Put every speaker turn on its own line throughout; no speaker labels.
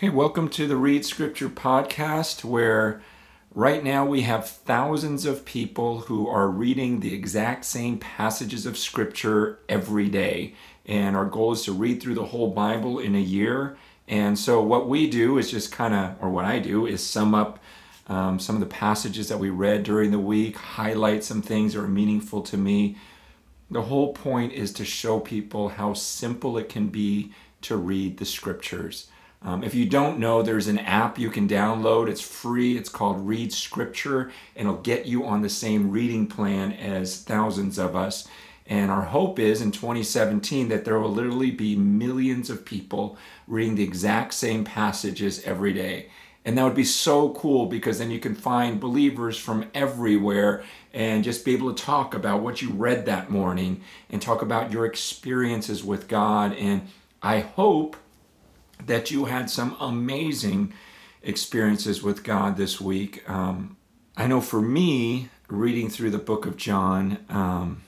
Okay, welcome to the Read Scripture podcast, where right now we have thousands of people who are reading the exact same passages of Scripture every day. And our goal is to read through the whole Bible in a year. And so, what we do is just kind of, or what I do is sum up um, some of the passages that we read during the week, highlight some things that are meaningful to me. The whole point is to show people how simple it can be to read the Scriptures. Um, if you don't know, there's an app you can download. It's free. It's called Read Scripture, and it'll get you on the same reading plan as thousands of us. And our hope is in 2017 that there will literally be millions of people reading the exact same passages every day. And that would be so cool because then you can find believers from everywhere and just be able to talk about what you read that morning and talk about your experiences with God. And I hope that you had some amazing experiences with God this week. Um, I know for me, reading through the book of John, um,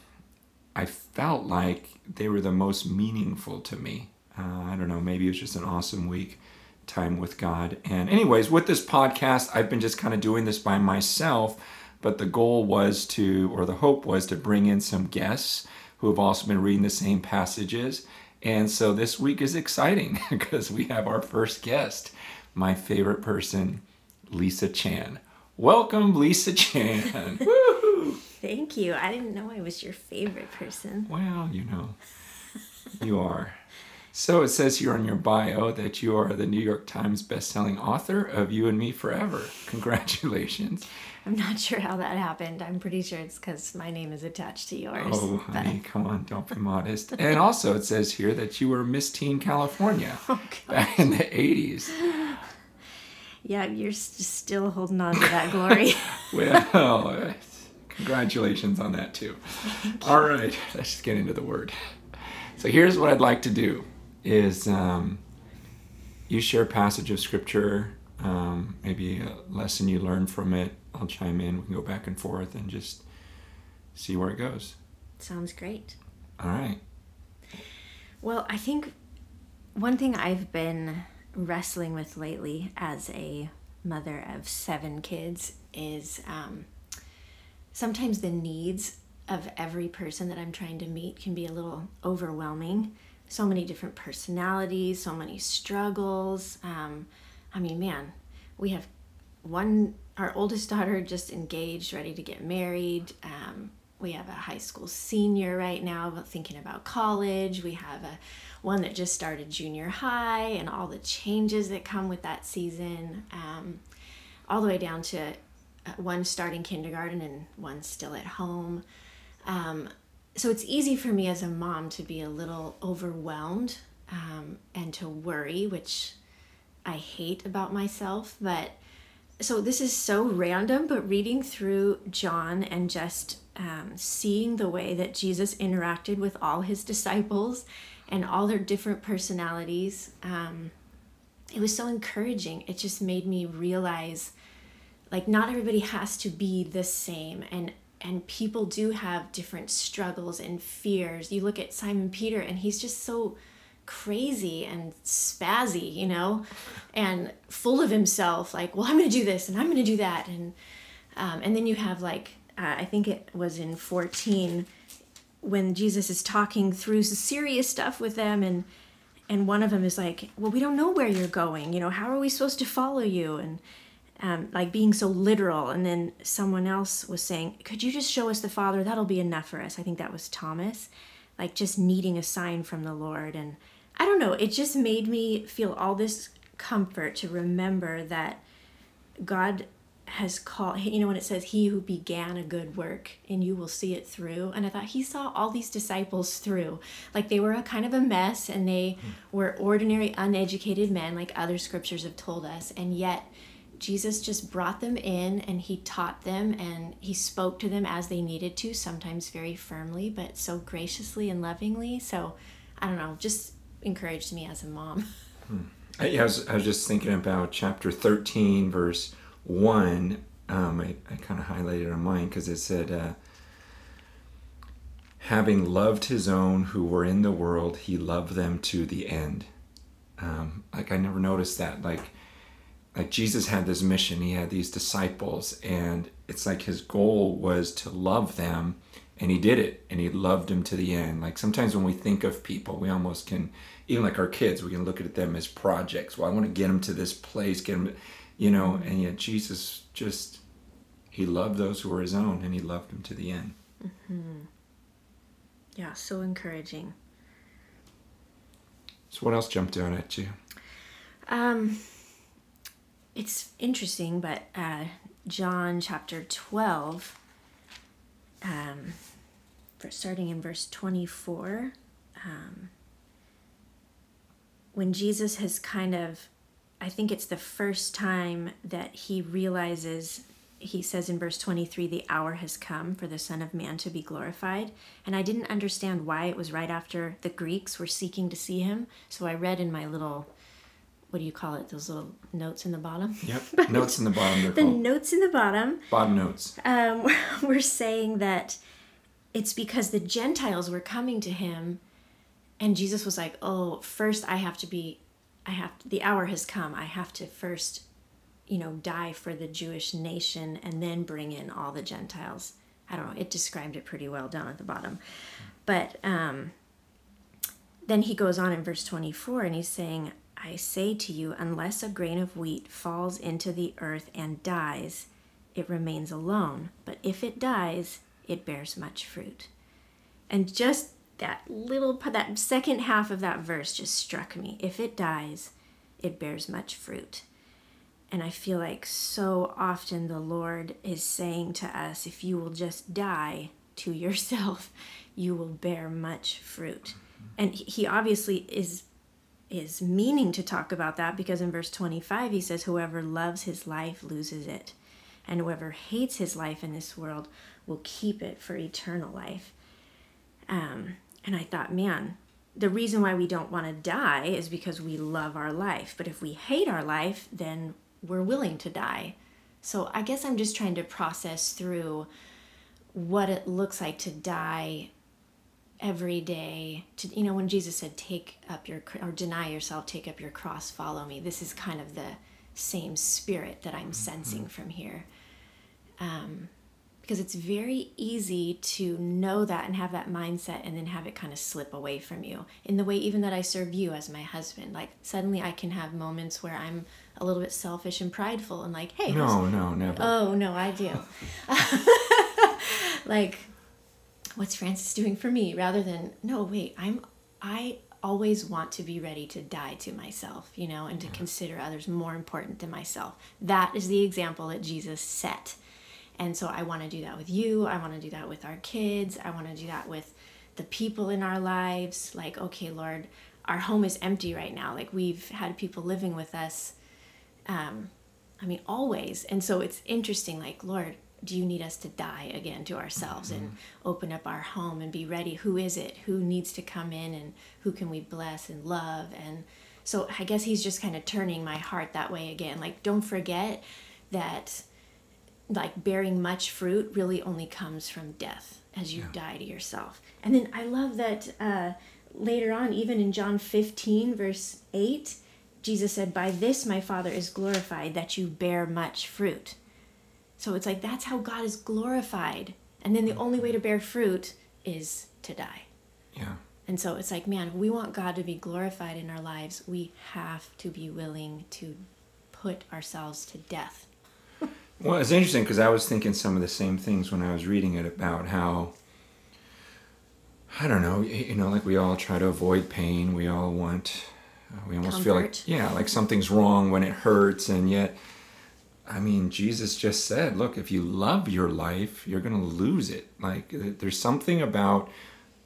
I felt like they were the most meaningful to me. Uh, I don't know, maybe it was just an awesome week time with God. And, anyways, with this podcast, I've been just kind of doing this by myself, but the goal was to, or the hope was to bring in some guests who have also been reading the same passages and so this week is exciting because we have our first guest, my favorite person, Lisa Chan. Welcome, Lisa Chan.
Thank you. I didn't know I was your favorite person.
Well, you know, you are. So it says here on your bio that you are the New York Times bestselling author of You and Me Forever. Congratulations.
I'm not sure how that happened. I'm pretty sure it's because my name is attached to yours.
Oh, honey, but... come on, don't be modest. And also, it says here that you were Miss Teen California oh, back in the 80s.
Yeah, you're still holding on to that glory.
well, uh, congratulations on that, too. All right, let's just get into the word. So here's what I'd like to do is um, you share a passage of scripture, um, maybe a lesson you learned from it, I'll chime in. We can go back and forth and just see where it goes.
Sounds great.
All right.
Well, I think one thing I've been wrestling with lately as a mother of seven kids is um, sometimes the needs of every person that I'm trying to meet can be a little overwhelming. So many different personalities, so many struggles. Um, I mean, man, we have one our oldest daughter just engaged, ready to get married. Um, we have a high school senior right now thinking about college. We have a one that just started junior high and all the changes that come with that season, um, all the way down to uh, one starting kindergarten and one still at home. Um, so it's easy for me as a mom to be a little overwhelmed um, and to worry, which I hate about myself, but so this is so random, but reading through John and just um, seeing the way that Jesus interacted with all his disciples and all their different personalities, um, it was so encouraging. It just made me realize, like, not everybody has to be the same, and and people do have different struggles and fears. You look at Simon Peter, and he's just so crazy and spazzy, you know, and full of himself. Like, well, I'm going to do this and I'm going to do that, and um, and then you have like uh, I think it was in 14 when Jesus is talking through some serious stuff with them, and and one of them is like, well, we don't know where you're going. You know, how are we supposed to follow you? And um, like being so literal. And then someone else was saying, could you just show us the Father? That'll be enough for us. I think that was Thomas like just needing a sign from the Lord. And I don't know, it just made me feel all this comfort to remember that God has called, you know, when it says, He who began a good work and you will see it through. And I thought He saw all these disciples through. Like they were a kind of a mess and they mm. were ordinary, uneducated men, like other scriptures have told us. And yet, Jesus just brought them in and he taught them and he spoke to them as they needed to, sometimes very firmly, but so graciously and lovingly. So, I don't know, just encouraged me as a mom.
Hmm. I, I, was, I was just thinking about chapter 13, verse 1. Um, I, I kind of highlighted on mine because it said, uh, Having loved his own who were in the world, he loved them to the end. Um, like I never noticed that. Like, like Jesus had this mission. He had these disciples, and it's like his goal was to love them, and he did it, and he loved him to the end. Like sometimes when we think of people, we almost can, even like our kids, we can look at them as projects. Well, I want to get them to this place, get them, you know. And yet Jesus just, he loved those who were his own, and he loved them to the end.
Mm-hmm. Yeah, so encouraging.
So what else jumped out at you?
Um, it's interesting, but uh, John chapter 12, um, for starting in verse 24, um, when Jesus has kind of, I think it's the first time that he realizes, he says in verse 23, the hour has come for the Son of Man to be glorified. And I didn't understand why it was right after the Greeks were seeking to see him. So I read in my little what do you call it? Those little notes in the bottom.
Yep, notes in the bottom.
the called. notes in the bottom.
Bottom notes.
Um, we're saying that it's because the Gentiles were coming to him, and Jesus was like, "Oh, first I have to be, I have to, the hour has come. I have to first, you know, die for the Jewish nation, and then bring in all the Gentiles." I don't know. It described it pretty well down at the bottom, but um, then he goes on in verse twenty-four, and he's saying I say to you, unless a grain of wheat falls into the earth and dies, it remains alone. But if it dies, it bears much fruit. And just that little, that second half of that verse just struck me. If it dies, it bears much fruit. And I feel like so often the Lord is saying to us, if you will just die to yourself, you will bear much fruit. And He obviously is is meaning to talk about that because in verse 25 he says, Whoever loves his life loses it, and whoever hates his life in this world will keep it for eternal life. Um, and I thought, man, the reason why we don't want to die is because we love our life. But if we hate our life, then we're willing to die. So I guess I'm just trying to process through what it looks like to die every day to you know when jesus said take up your or deny yourself take up your cross follow me this is kind of the same spirit that i'm mm-hmm. sensing from here. Um, because it's very easy to know that and have that mindset and then have it kind of slip away from you in the way even that i serve you as my husband. Like suddenly i can have moments where i'm a little bit selfish and prideful and like hey
no no never.
Oh no i do. Like what's Francis doing for me? Rather than no wait I'm I always want to be ready to die to myself you know and to consider others more important than myself. That is the example that Jesus set. And so I want to do that with you I want to do that with our kids I want to do that with the people in our lives. Like okay Lord our home is empty right now. Like we've had people living with us um I mean always. And so it's interesting like Lord do you need us to die again to ourselves mm-hmm. and open up our home and be ready? Who is it? Who needs to come in and who can we bless and love? And so i guess he's just kind of turning my heart that way again. Like don't forget that like bearing much fruit really only comes from death as you yeah. die to yourself. And then i love that uh, later on even in john 15 verse 8 jesus said by this my father is glorified that you bear much fruit so it's like that's how God is glorified. And then the only way to bear fruit is to die.
Yeah.
And so it's like, man, if we want God to be glorified in our lives, we have to be willing to put ourselves to death.
well, it's interesting because I was thinking some of the same things when I was reading it about how, I don't know, you know, like we all try to avoid pain. We all want, uh, we almost Comfort. feel like, yeah, like something's wrong when it hurts. And yet, I mean, Jesus just said, look, if you love your life, you're going to lose it. Like, there's something about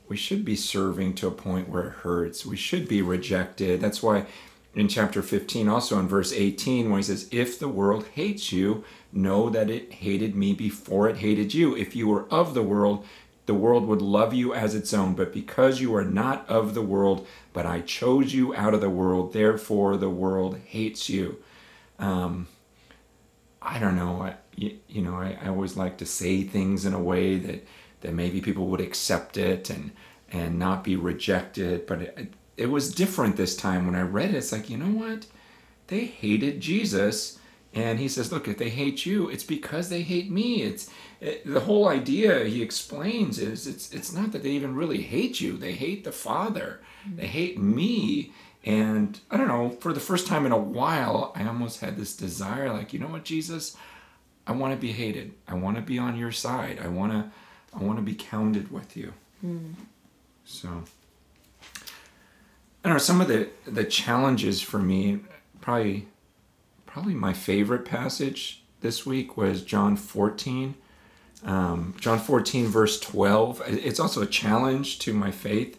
we should be serving to a point where it hurts. We should be rejected. That's why in chapter 15, also in verse 18, when he says, If the world hates you, know that it hated me before it hated you. If you were of the world, the world would love you as its own. But because you are not of the world, but I chose you out of the world, therefore the world hates you. Um, I don't know. I, you, you know, I, I always like to say things in a way that that maybe people would accept it and and not be rejected. But it, it was different this time when I read it. It's like, you know what? They hated Jesus. And he says, look, if they hate you, it's because they hate me. It's it, the whole idea he explains is it's it's not that they even really hate you. They hate the Father. They hate me. And I don't know, for the first time in a while, I almost had this desire like, you know what, Jesus? I want to be hated. I want to be on your side. I want to I want to be counted with you. Mm. So I don't know some of the the challenges for me probably probably my favorite passage this week was John 14. Um, John 14 verse 12. It's also a challenge to my faith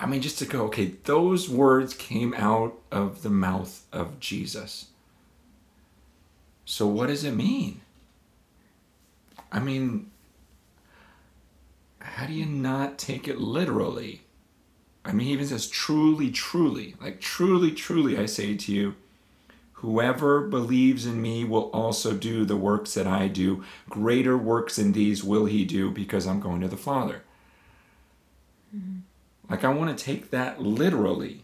I mean, just to go, okay, those words came out of the mouth of Jesus. So, what does it mean? I mean, how do you not take it literally? I mean, he even says, truly, truly, like, truly, truly, I say to you, whoever believes in me will also do the works that I do. Greater works than these will he do because I'm going to the Father. Mm-hmm. Like, I want to take that literally.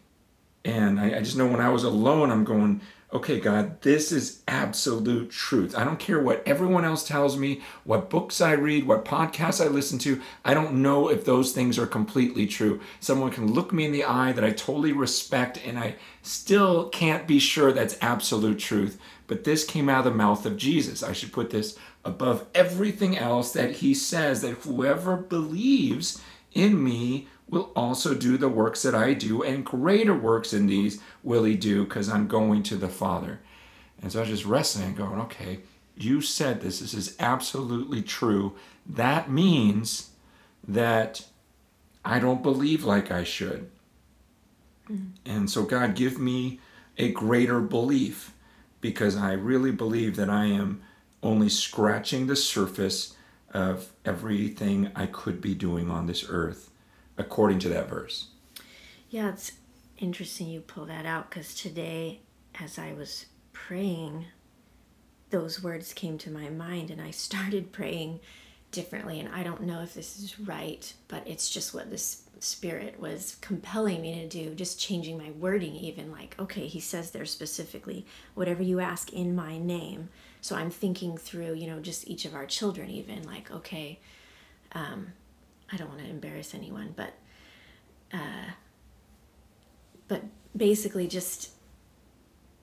And I, I just know when I was alone, I'm going, okay, God, this is absolute truth. I don't care what everyone else tells me, what books I read, what podcasts I listen to. I don't know if those things are completely true. Someone can look me in the eye that I totally respect, and I still can't be sure that's absolute truth. But this came out of the mouth of Jesus. I should put this above everything else that he says that whoever believes in me will also do the works that I do, and greater works than these will he do, because I'm going to the Father. And so I was just wrestling and going, okay, you said this. This is absolutely true. That means that I don't believe like I should. Mm-hmm. And so, God, give me a greater belief because I really believe that I am only scratching the surface of everything I could be doing on this earth according to that verse.
Yeah, it's interesting you pull that out because today, as I was praying, those words came to my mind and I started praying differently. And I don't know if this is right, but it's just what this spirit was compelling me to do, just changing my wording, even like, okay, he says there specifically, whatever you ask in my name. So I'm thinking through, you know, just each of our children, even like, okay, um, I don't want to embarrass anyone, but uh, but basically just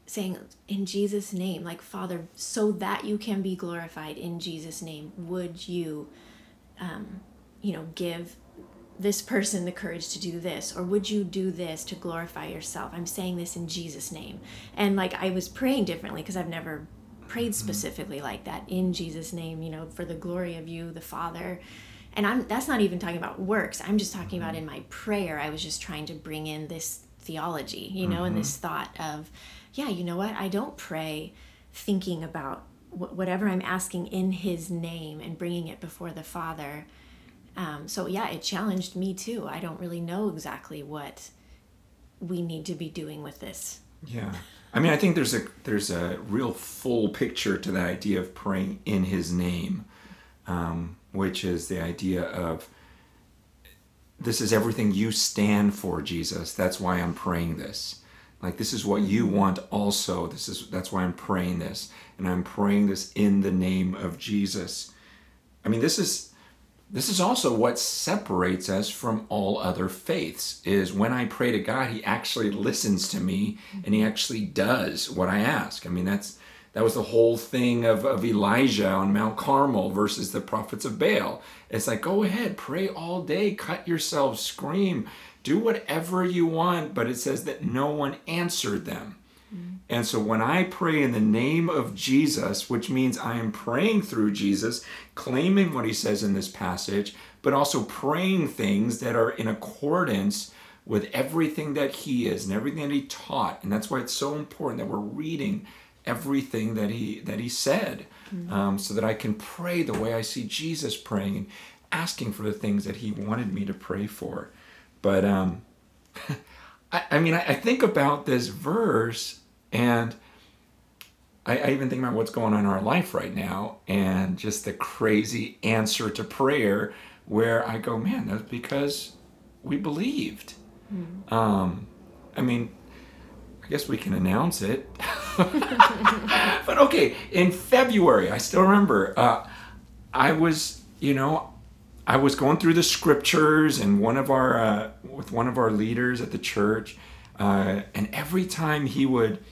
saying in Jesus name like father so that you can be glorified in Jesus name would you um, you know give this person the courage to do this? Or would you do this to glorify yourself? I'm saying this in jesus name. And like i was praying differently because i've never prayed mm-hmm. specifically like that. In jesus name you know for the glory of you the father and i'm that's not even talking about works. I'm just talking about in my prayer i was just trying to bring in this theology you know mm-hmm. and this thought of yeah you know what? I don't pray thinking about wh- whatever i'm asking in his name and bringing it before the father. Um, so yeah it challenged me too. I don't really know exactly what we need to be doing with this.
Yeah. I mean i think there's a there's a real full picture to the idea of praying in his name um, which is the idea of this is everything you stand for, Jesus. That's why I'm praying this. Like this is what you want also. This is that's why I'm praying this. And I'm praying this in the name of Jesus. I mean, this is this is also what separates us from all other faiths is when I pray to God, he actually listens to me and he actually does what I ask. I mean, that's that was the whole thing of, of Elijah on Mount Carmel versus the prophets of Baal. It's like, go ahead, pray all day, cut yourselves, scream, do whatever you want. But it says that no one answered them. Mm-hmm. And so when I pray in the name of Jesus, which means I am praying through Jesus, claiming what he says in this passage, but also praying things that are in accordance with everything that he is and everything that he taught. And that's why it's so important that we're reading everything that he that he said, mm-hmm. um, so that I can pray the way I see Jesus praying and asking for the things that he wanted me to pray for. But um, I, I, mean, I, I, think about this verse and. I, I even think about what's going on in our life right now and just the crazy answer to prayer where I go, man, that's because we believed. Mm. Um, I mean, I guess we can announce it. but okay, in February, I still remember, uh, I was, you know, I was going through the scriptures and one of our, uh, with one of our leaders at the church, uh, and every time he would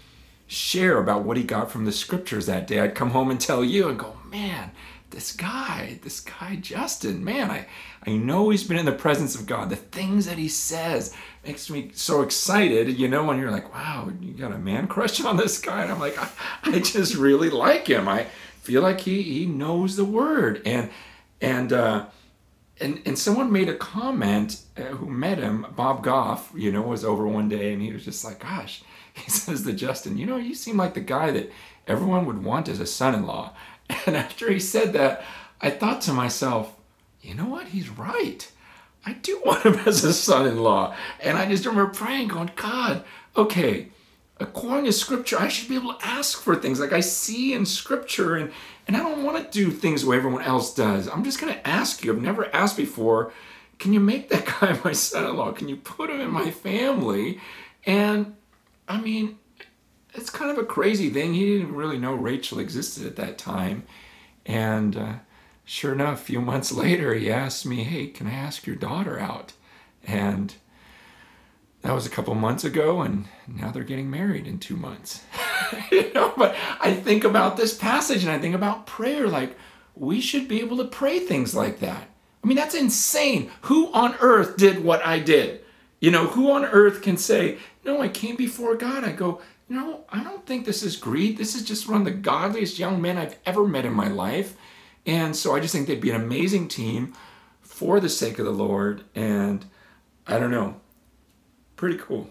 share about what he got from the scriptures that day, I'd come home and tell you and go, man, this guy, this guy Justin, man, I, I know he's been in the presence of God. The things that he says makes me so excited, you know, when you're like, wow, you got a man crush on this guy. And I'm like, I, I just really like him. I feel like he, he knows the word. And, and, uh, and, and someone made a comment uh, who met him, Bob Goff, you know, was over one day and he was just like, gosh, he says to Justin, you know, you seem like the guy that everyone would want as a son in law. And after he said that, I thought to myself, you know what? He's right. I do want him as a son in law. And I just remember praying, going, God, okay, according to scripture, I should be able to ask for things like I see in scripture. And, and I don't want to do things the way everyone else does. I'm just going to ask you. I've never asked before. Can you make that guy my son in law? Can you put him in my family? And I mean, it's kind of a crazy thing. He didn't really know Rachel existed at that time. And, uh, sure enough, a few months later, he asked me, Hey, can I ask your daughter out? And that was a couple months ago, and now they're getting married in two months. you know, but I think about this passage and I think about prayer like we should be able to pray things like that. I mean, that's insane. Who on earth did what I did? You know, who on earth can say, No, I came before God? I go, No, I don't think this is greed. This is just one of the godliest young men I've ever met in my life. And so I just think they'd be an amazing team for the sake of the Lord. And I don't know, pretty cool.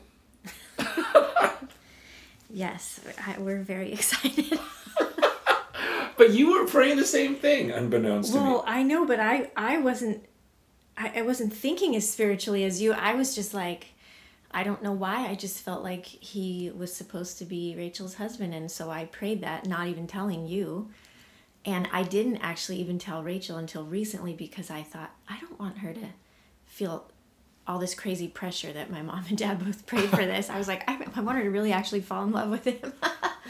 yes, we're very excited.
but you were praying the same thing, unbeknownst
well,
to me.
Well, I know, but I I wasn't I, I wasn't thinking as spiritually as you. I was just like. I don't know why. I just felt like he was supposed to be Rachel's husband. And so I prayed that, not even telling you. And I didn't actually even tell Rachel until recently because I thought, I don't want her to feel all this crazy pressure that my mom and dad both prayed for this. I was like, I, I want her to really actually fall in love with him.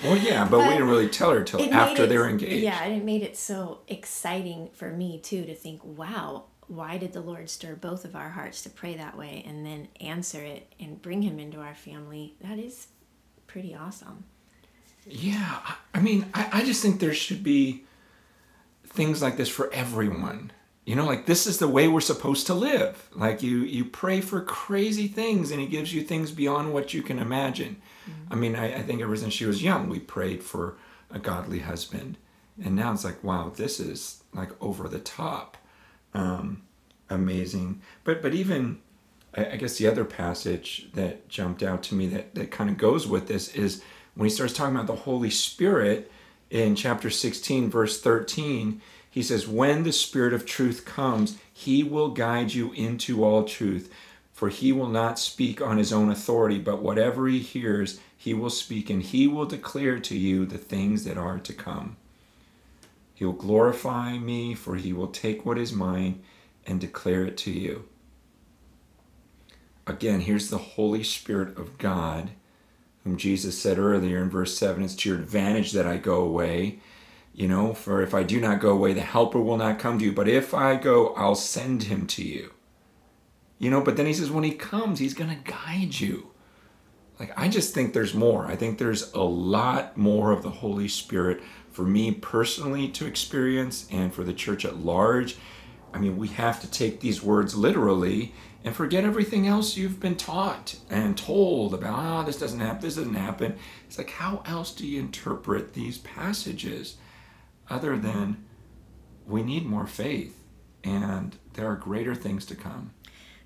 well, yeah, but, but, we didn't really tell her till after
it,
they were engaged.
Yeah, and it made it so exciting for me too to think, wow, why did the Lord stir both of our hearts to pray that way and then answer it and bring him into our family? That is pretty awesome.
Yeah, I mean, I, I just think there should be things like this for everyone. You know, like this is the way we're supposed to live. Like you you pray for crazy things and he gives you things beyond what you can imagine. Mm-hmm. I mean, I, I think ever since she was young, we prayed for a godly husband. And now it's like, wow, this is like over the top. Um, amazing. But but even I, I guess the other passage that jumped out to me that, that kind of goes with this is when he starts talking about the Holy Spirit in chapter 16, verse 13, he says, When the Spirit of truth comes, he will guide you into all truth. For he will not speak on his own authority, but whatever he hears, he will speak, and he will declare to you the things that are to come. He will glorify me, for he will take what is mine and declare it to you. Again, here's the Holy Spirit of God whom Jesus said earlier in verse 7 it's to your advantage that I go away. You know, for if I do not go away, the helper will not come to you. But if I go, I'll send him to you. You know, but then he says, when he comes, he's going to guide you. Like, I just think there's more. I think there's a lot more of the Holy Spirit for me personally to experience and for the church at large. I mean, we have to take these words literally and forget everything else you've been taught and told about, oh, this doesn't happen, this doesn't happen. It's like, how else do you interpret these passages other than we need more faith and there are greater things to come?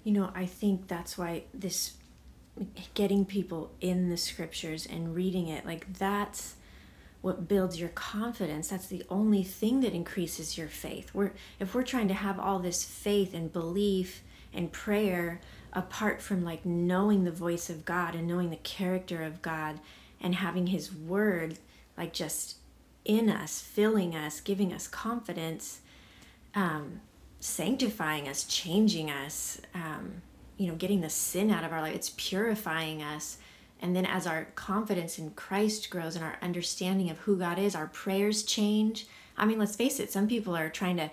You know, I think that's why this getting people in the scriptures and reading it, like that's what builds your confidence. That's the only thing that increases your faith. We're if we're trying to have all this faith and belief and prayer apart from like knowing the voice of God and knowing the character of God and having his word like just in us, filling us, giving us confidence, um, sanctifying us, changing us, um, you know, getting the sin out of our life. It's purifying us. And then as our confidence in Christ grows and our understanding of who God is, our prayers change. I mean, let's face it, some people are trying to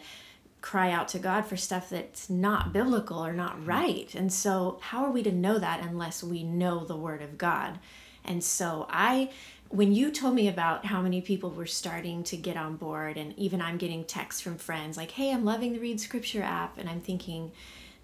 cry out to God for stuff that's not biblical or not mm-hmm. right. And so, how are we to know that unless we know the Word of God? And so, I when you told me about how many people were starting to get on board, and even I'm getting texts from friends like, hey, I'm loving the Read Scripture app, and I'm thinking,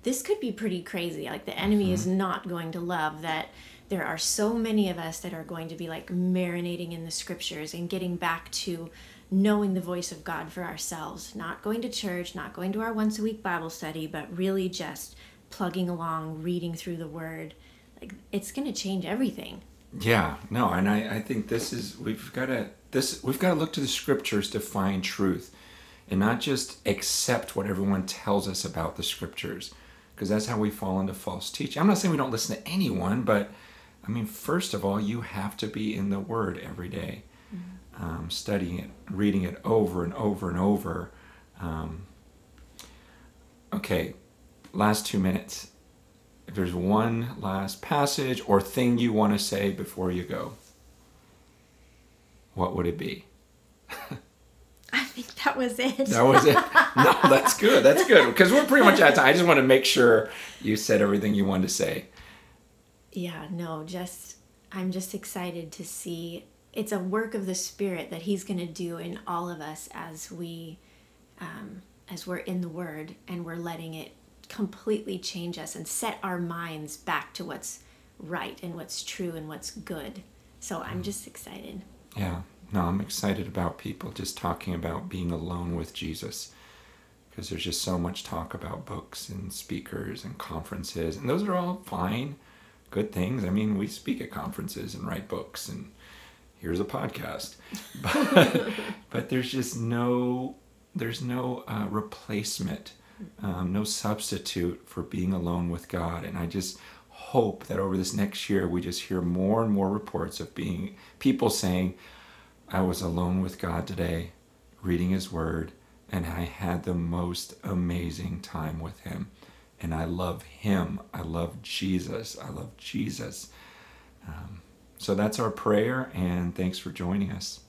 this could be pretty crazy. Like, the enemy mm-hmm. is not going to love that there are so many of us that are going to be like marinating in the scriptures and getting back to knowing the voice of God for ourselves, not going to church, not going to our once a week Bible study, but really just plugging along, reading through the word. Like, it's going to change everything.
Yeah, no, and I, I think this is we've got to this we've got to look to the scriptures to find truth, and not just accept what everyone tells us about the scriptures, because that's how we fall into false teaching. I'm not saying we don't listen to anyone, but I mean, first of all, you have to be in the Word every day, mm-hmm. um, studying it, reading it over and over and over. Um, okay, last two minutes if there's one last passage or thing you want to say before you go, what would it be?
That was it.
That was it. No, that's good. That's good because we're pretty much out of time. I just want to make sure you said everything you wanted to say.
Yeah, no, just I'm just excited to see it's a work of the spirit that he's going to do in all of us as we um, as we're in the word and we're letting it completely change us and set our minds back to what's right and what's true and what's good. So I'm just excited.
Yeah, no, I'm excited about people just talking about being alone with Jesus because there's just so much talk about books and speakers and conferences, and those are all fine, good things. I mean, we speak at conferences and write books, and here's a podcast, but, but there's just no there's no uh, replacement um, no substitute for being alone with God. And I just hope that over this next year we just hear more and more reports of being people saying, I was alone with God today, reading His Word, and I had the most amazing time with Him. And I love Him. I love Jesus. I love Jesus. Um, so that's our prayer, and thanks for joining us.